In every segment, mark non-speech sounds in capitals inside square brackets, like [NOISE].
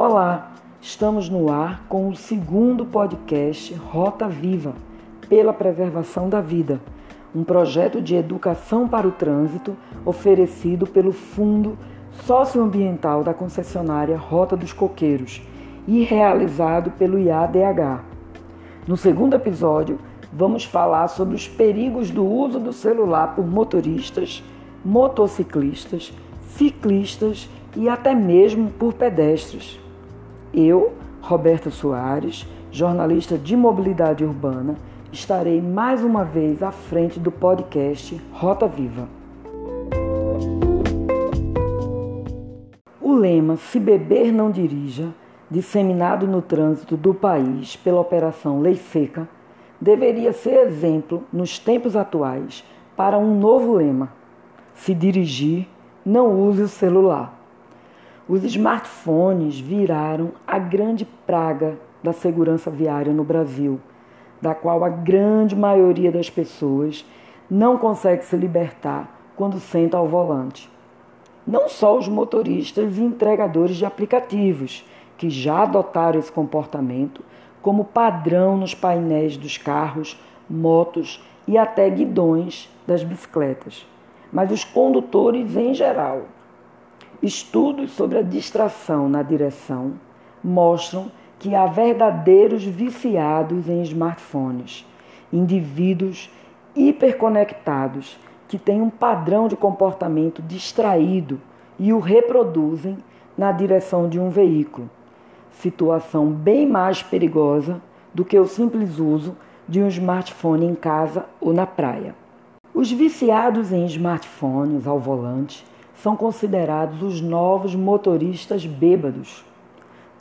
Olá, estamos no ar com o segundo podcast Rota Viva pela Preservação da Vida, um projeto de educação para o trânsito oferecido pelo Fundo Socioambiental da concessionária Rota dos Coqueiros e realizado pelo IADH. No segundo episódio, vamos falar sobre os perigos do uso do celular por motoristas, motociclistas, ciclistas e até mesmo por pedestres. Eu, Roberta Soares, jornalista de mobilidade urbana, estarei mais uma vez à frente do podcast Rota Viva. O lema Se Beber Não Dirija, disseminado no trânsito do país pela Operação Lei Seca, deveria ser exemplo nos tempos atuais para um novo lema: Se dirigir, não use o celular. Os smartphones viraram a grande praga da segurança viária no Brasil, da qual a grande maioria das pessoas não consegue se libertar quando senta ao volante. Não só os motoristas e entregadores de aplicativos, que já adotaram esse comportamento como padrão nos painéis dos carros, motos e até guidões das bicicletas, mas os condutores em geral Estudos sobre a distração na direção mostram que há verdadeiros viciados em smartphones, indivíduos hiperconectados que têm um padrão de comportamento distraído e o reproduzem na direção de um veículo, situação bem mais perigosa do que o simples uso de um smartphone em casa ou na praia. Os viciados em smartphones ao volante são considerados os novos motoristas bêbados,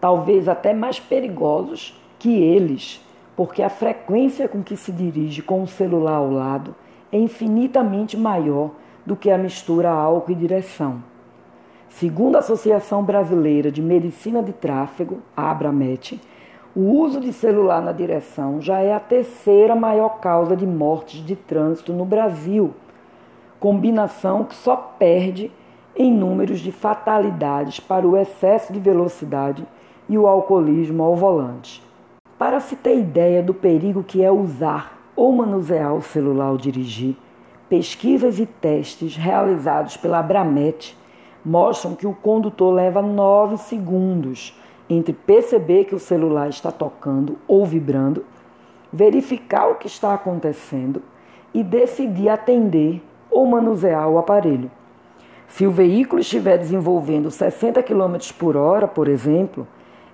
talvez até mais perigosos que eles, porque a frequência com que se dirige com o celular ao lado é infinitamente maior do que a mistura álcool e direção. Segundo a Associação Brasileira de Medicina de Tráfego, a Abramet, o uso de celular na direção já é a terceira maior causa de mortes de trânsito no Brasil, combinação que só perde em números de fatalidades para o excesso de velocidade e o alcoolismo ao volante. Para se ter ideia do perigo que é usar ou manusear o celular ao dirigir, pesquisas e testes realizados pela Abramet mostram que o condutor leva 9 segundos entre perceber que o celular está tocando ou vibrando, verificar o que está acontecendo e decidir atender ou manusear o aparelho. Se o veículo estiver desenvolvendo 60 km por hora, por exemplo,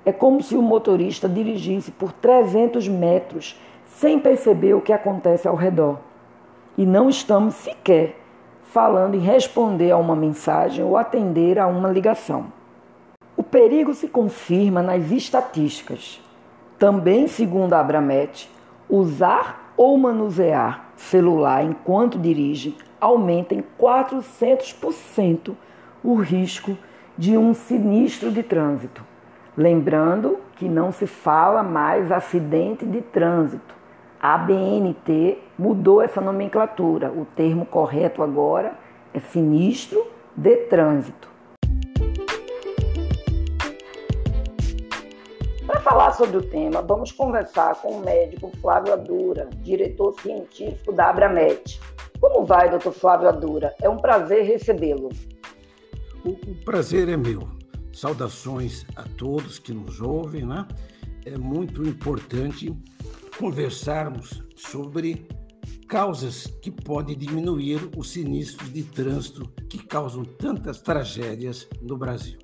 é como se o motorista dirigisse por 300 metros sem perceber o que acontece ao redor. E não estamos sequer falando em responder a uma mensagem ou atender a uma ligação. O perigo se confirma nas estatísticas. Também, segundo a Abramet, usar ou manusear celular enquanto dirige aumenta em 400% o risco de um sinistro de trânsito. Lembrando que não se fala mais acidente de trânsito. A BNT mudou essa nomenclatura. O termo correto agora é sinistro de trânsito. Para falar sobre o tema, vamos conversar com o médico Flávio Adura, diretor científico da Abramet. Como vai, doutor Flávio Adura? É um prazer recebê-lo. O, o, prazer é meu. Saudações a todos que nos ouvem, né? É muito importante conversarmos sobre causas que podem diminuir os sinistros de trânsito que causam tantas tragédias no Brasil.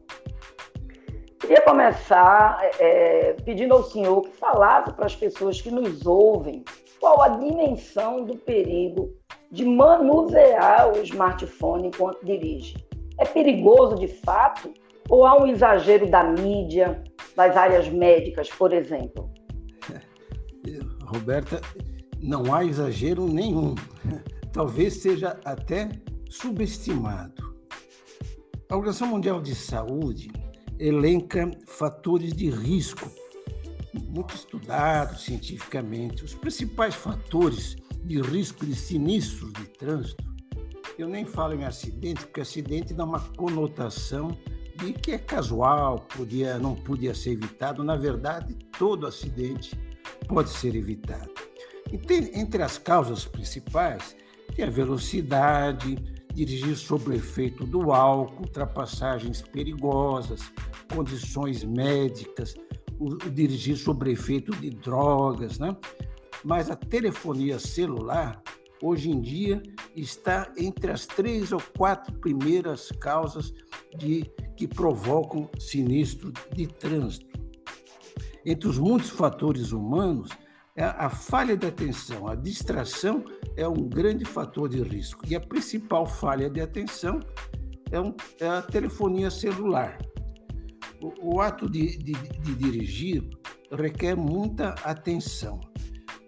Queria começar é, pedindo ao senhor que falasse para as pessoas que nos ouvem qual a dimensão do perigo de manusear o smartphone enquanto dirige. É perigoso de fato ou há um exagero da mídia, das áreas médicas, por exemplo? [LAUGHS] Roberta, não há exagero nenhum. [LAUGHS] Talvez seja até subestimado. A Organização Mundial de Saúde elenca fatores de risco muito estudados cientificamente. Os principais fatores de risco de sinistros de trânsito, eu nem falo em acidente, porque acidente dá uma conotação de que é casual, podia, não podia ser evitado. Na verdade, todo acidente pode ser evitado. Entre as causas principais, tem a velocidade, dirigir sob o efeito do álcool, ultrapassagens perigosas, condições médicas, o, o dirigir sob efeito de drogas, né? Mas a telefonia celular, hoje em dia, está entre as três ou quatro primeiras causas de que provocam sinistro de trânsito. Entre os muitos fatores humanos, a falha de atenção, a distração é um grande fator de risco. E a principal falha de atenção é, um, é a telefonia celular. O, o ato de, de, de dirigir requer muita atenção.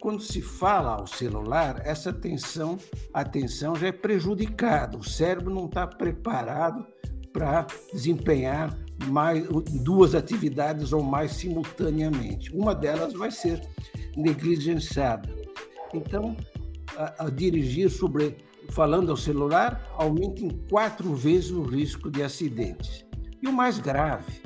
Quando se fala ao celular, essa atenção, atenção já é prejudicada. O cérebro não está preparado para desempenhar mais duas atividades ou mais simultaneamente. Uma delas vai ser negligenciada. Então, a, a dirigir sobre falando ao celular aumenta em quatro vezes o risco de acidentes. E o mais grave,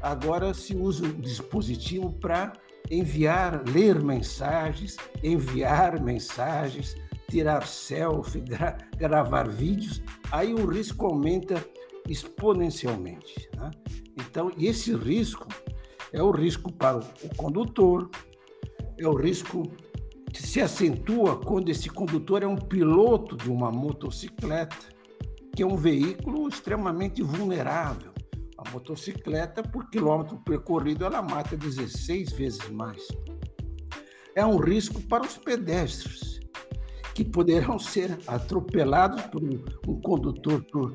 agora se usa o dispositivo para enviar, ler mensagens, enviar mensagens, tirar selfie, [LAUGHS] gra gravar vídeos, aí o risco aumenta exponencialmente. Né? Então, esse risco é o risco para o condutor, é o risco que se acentua quando esse condutor é um piloto de uma motocicleta, que é um veículo extremamente vulnerável. A motocicleta, por quilômetro percorrido, ela mata 16 vezes mais. É um risco para os pedestres, que poderão ser atropelados por um condutor por,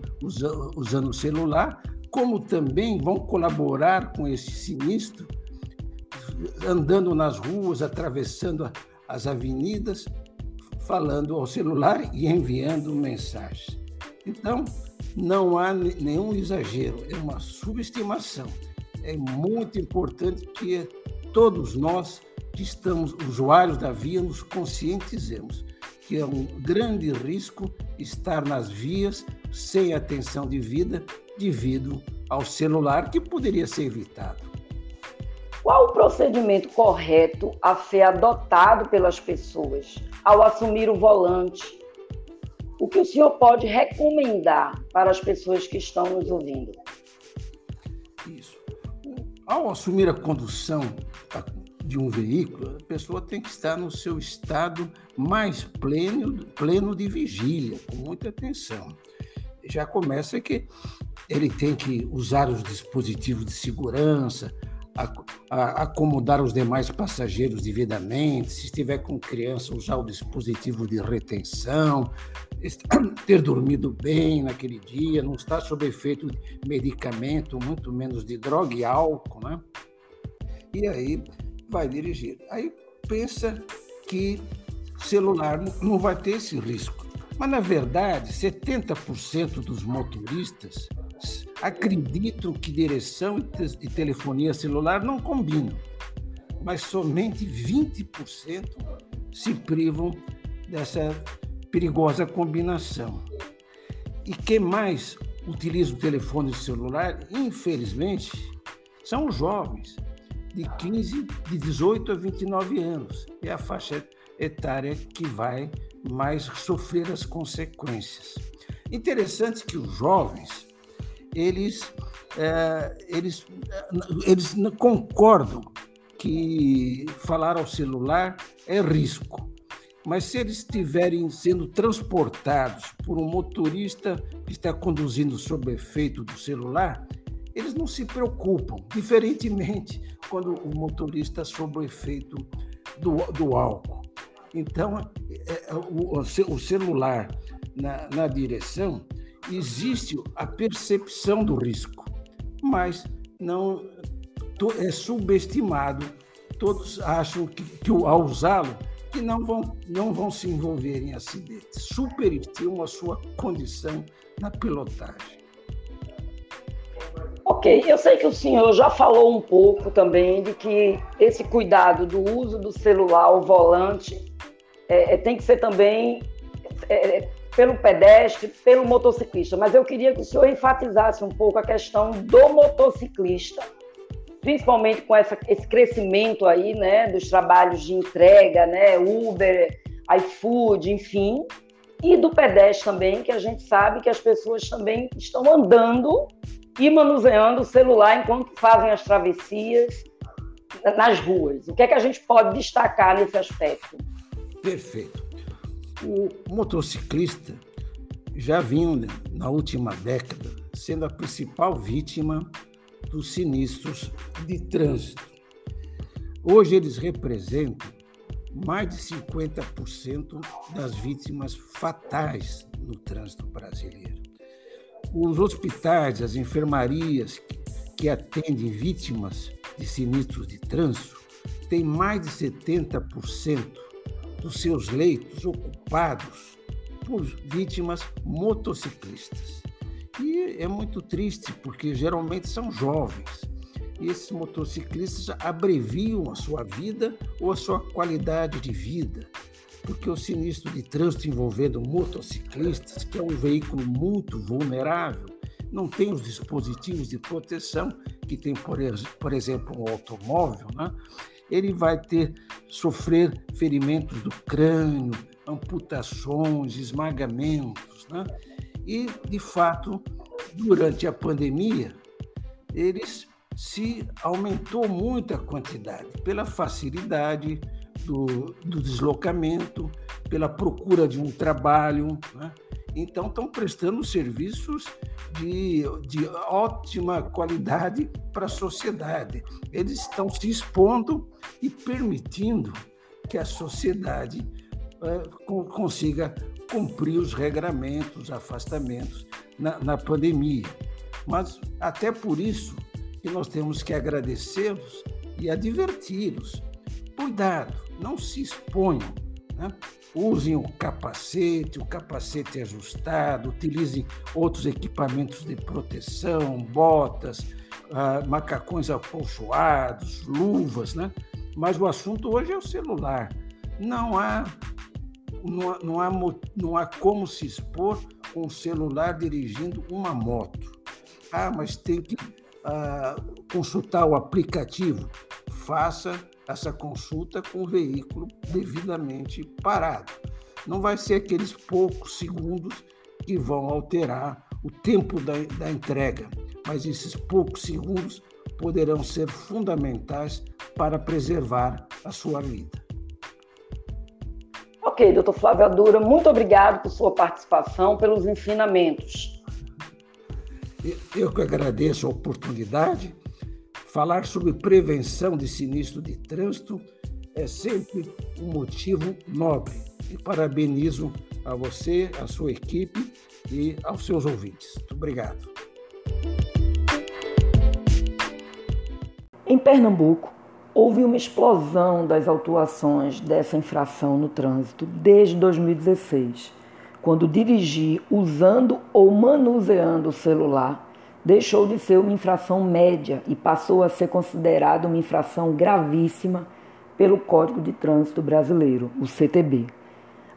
usando o celular, como também vão colaborar com esse sinistro andando nas ruas, atravessando as avenidas, falando ao celular e enviando mensagens. Então, não há nenhum exagero, é uma subestimação. É muito importante que todos nós que estamos usuários da via nos conscientizemos que é um grande risco estar nas vias sem atenção de vida devido ao celular que poderia ser evitado. Qual o procedimento correto a ser adotado pelas pessoas ao assumir o volante? Que o senhor pode recomendar para as pessoas que estão nos ouvindo? Isso. Ao assumir a condução de um veículo, a pessoa tem que estar no seu estado mais pleno, pleno de vigília, com muita atenção. Já começa que ele tem que usar os dispositivos de segurança, a, acomodar os demais passageiros devidamente, se estiver com criança, usar o dispositivo de retenção, [COUGHS] ter dormido bem naquele dia, não estar sob efeito de medicamento, muito menos de droga e álcool, né? E aí vai dirigir. Aí pensa que celular não vai ter esse risco. Mas, na verdade, 70% dos motoristas acreditam que direção e telefonia celular não combinam, mas somente 20% se privam dessa perigosa combinação. E quem mais utiliza o telefone celular, infelizmente, são os jovens de 15, de 18 a 29 anos. É a faixa etária que vai mais sofrer as consequências. Interessante que os jovens eles, é, eles, eles concordam que falar ao celular é risco. Mas se eles estiverem sendo transportados por um motorista que está conduzindo sob efeito do celular, eles não se preocupam, diferentemente quando o motorista sob o efeito do, do álcool. Então, é, é, o, o celular na, na direção existe a percepção do risco, mas não é subestimado. Todos acham que, que ao usá-lo que não vão, não vão se envolver em acidentes. Superestimam a sua condição na pilotagem. Ok, eu sei que o senhor já falou um pouco também de que esse cuidado do uso do celular, o volante, é, é, tem que ser também é, pelo pedestre, pelo motociclista, mas eu queria que o senhor enfatizasse um pouco a questão do motociclista, principalmente com essa, esse crescimento aí, né, dos trabalhos de entrega, né, Uber, iFood, enfim, e do pedestre também, que a gente sabe que as pessoas também estão andando e manuseando o celular enquanto fazem as travessias nas ruas. O que é que a gente pode destacar nesse aspecto? Perfeito. O motociclista já vinha, na última década, sendo a principal vítima dos sinistros de trânsito. Hoje eles representam mais de 50% das vítimas fatais no trânsito brasileiro. Os hospitais, as enfermarias que atendem vítimas de sinistros de trânsito têm mais de 70% dos seus leitos ocupados por vítimas motociclistas. E é muito triste, porque geralmente são jovens. E esses motociclistas abreviam a sua vida ou a sua qualidade de vida, porque o sinistro de trânsito envolvendo motociclistas, que é um veículo muito vulnerável, não tem os dispositivos de proteção que tem, por, por exemplo, um automóvel, né? ele vai ter sofrer ferimentos do crânio, amputações, esmagamentos, né? E de fato, durante a pandemia, eles se aumentou muito a quantidade pela facilidade do, do deslocamento, pela procura de um trabalho, né? Então, estão prestando serviços de, de ótima qualidade para a sociedade. Eles estão se expondo e permitindo que a sociedade é, consiga cumprir os regramentos, afastamentos na, na pandemia. Mas, até por isso, que nós temos que agradecê-los e adverti-los. Cuidado, não se exponham. Né? usem o capacete, o capacete ajustado, utilizem outros equipamentos de proteção, botas, uh, macacões acolchoados, luvas, né? Mas o assunto hoje é o celular. Não há, não não há, não há como se expor com o celular dirigindo uma moto. Ah, mas tem que uh, consultar o aplicativo. Faça essa consulta com o veículo devidamente parado. Não vai ser aqueles poucos segundos que vão alterar o tempo da, da entrega, mas esses poucos segundos poderão ser fundamentais para preservar a sua vida. Ok, doutor Flávio Adura, muito obrigado por sua participação, pelos ensinamentos. Eu que agradeço a oportunidade Falar sobre prevenção de sinistro de trânsito é sempre um motivo nobre. E parabenizo a você, a sua equipe e aos seus ouvintes. Muito obrigado. Em Pernambuco, houve uma explosão das autuações dessa infração no trânsito desde 2016, quando dirigir usando ou manuseando o celular deixou de ser uma infração média e passou a ser considerada uma infração gravíssima pelo Código de Trânsito Brasileiro, o CTB.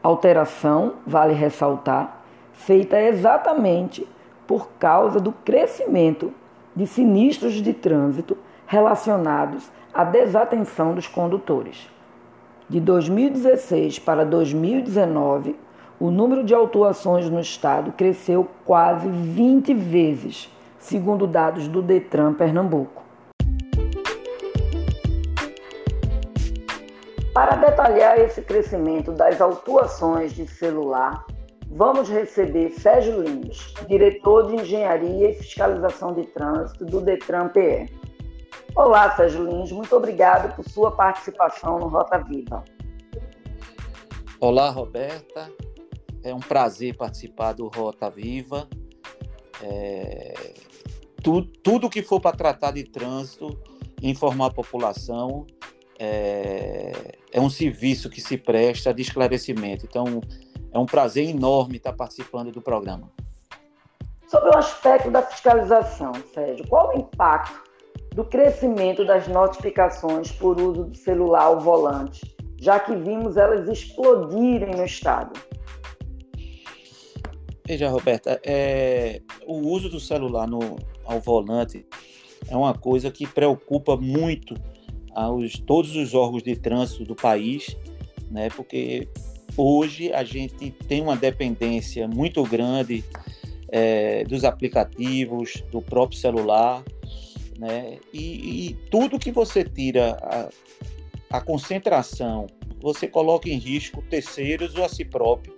Alteração, vale ressaltar, feita exatamente por causa do crescimento de sinistros de trânsito relacionados à desatenção dos condutores. De 2016 para 2019, o número de autuações no estado cresceu quase 20 vezes segundo dados do Detran Pernambuco. Para detalhar esse crescimento das autuações de celular, vamos receber Sérgio Lins, diretor de Engenharia e Fiscalização de Trânsito do Detran PE. Olá, Sérgio Lins, muito obrigado por sua participação no Rota Viva. Olá, Roberta. É um prazer participar do Rota Viva. É tu, tudo que for para tratar de trânsito, informar a população, é, é, um serviço que se presta de esclarecimento. Então, é um prazer enorme estar participando do programa. Sobre o aspecto da fiscalização, Sérgio, qual o impacto do crescimento das notificações por uso do celular ao volante, já que vimos elas explodirem no estado? Veja, Roberta, é, o uso do celular no, ao volante é uma coisa que preocupa muito aos, todos os órgãos de trânsito do país, né? porque hoje a gente tem uma dependência muito grande é, dos aplicativos, do próprio celular, né? e, e tudo que você tira a, a concentração, você coloca em risco terceiros ou a si próprio,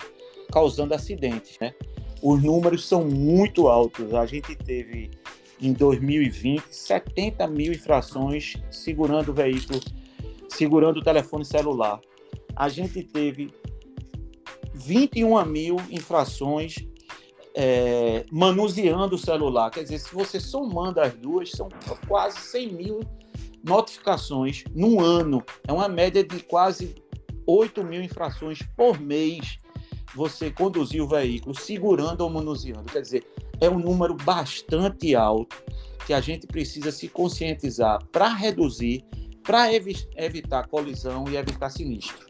causando acidentes. Né? os números são muito altos. A gente teve em 2020 70 mil infrações segurando o veículo, segurando o telefone celular. A gente teve 21 mil infrações é, manuseando o celular. Quer dizer, se você somando as duas, são quase 100 mil notificações num ano. É uma média de quase 8 mil infrações por mês você conduzir o veículo segurando ou manuseando. Quer dizer, é um número bastante alto que a gente precisa se conscientizar para reduzir, para evi evitar colisão e evitar sinistro.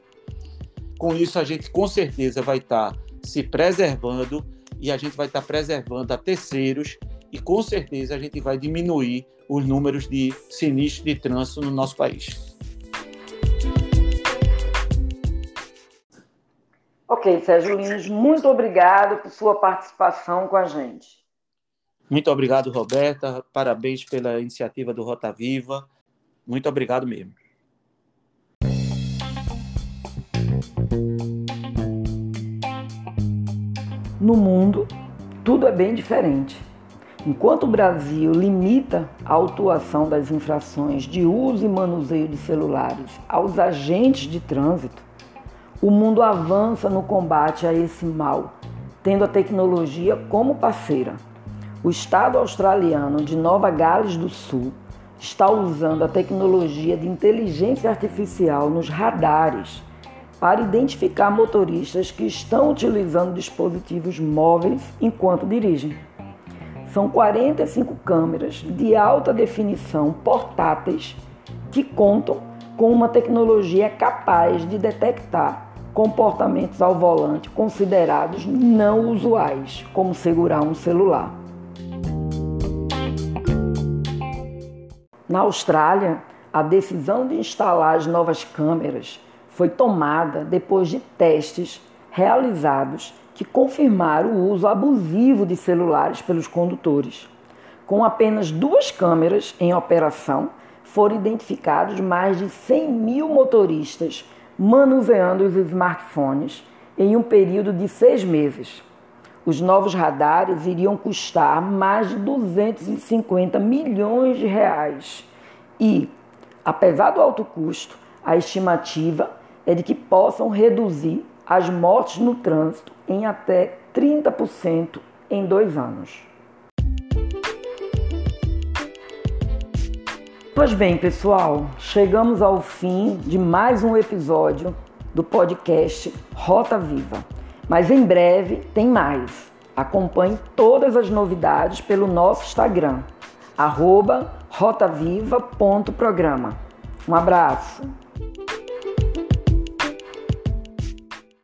Com isso, a gente com certeza vai estar tá se preservando e a gente vai estar tá preservando a terceiros e com certeza a gente vai diminuir os números de sinistros de trânsito no nosso país. Ok, Sérgio Lins, muito obrigado por sua participação com a gente. Muito obrigado, Roberta. Parabéns pela iniciativa do Rota Viva. Muito obrigado mesmo. No mundo, tudo é bem diferente. Enquanto o Brasil limita a autuação das infrações de uso e manuseio de celulares aos agentes de trânsito, o mundo avança no combate a esse mal, tendo a tecnologia como parceira. O Estado australiano de Nova Gales do Sul está usando a tecnologia de inteligência artificial nos radares para identificar motoristas que estão utilizando dispositivos móveis enquanto dirigem. São 45 câmeras de alta definição portáteis que contam com uma tecnologia capaz de detectar comportamentos ao volante considerados não usuais, como segurar um celular. Na Austrália, a decisão de instalar as novas câmeras foi tomada depois de testes realizados que confirmaram o uso abusivo de celulares pelos condutores. Com apenas duas câmeras em operação, foram identificados mais de 100 mil motoristas manuseando os smartphones em um período de seis meses. Os novos radares iriam custar mais de 250 milhões de reais. E, apesar do alto custo, a estimativa é de que possam reduzir as mortes no trânsito em até 30% em dois anos. Pois bem, pessoal, chegamos ao fim de mais um episódio do podcast Rota Viva. Mas em breve tem mais. Acompanhe todas as novidades pelo nosso Instagram, rotaviva.programa. Um abraço!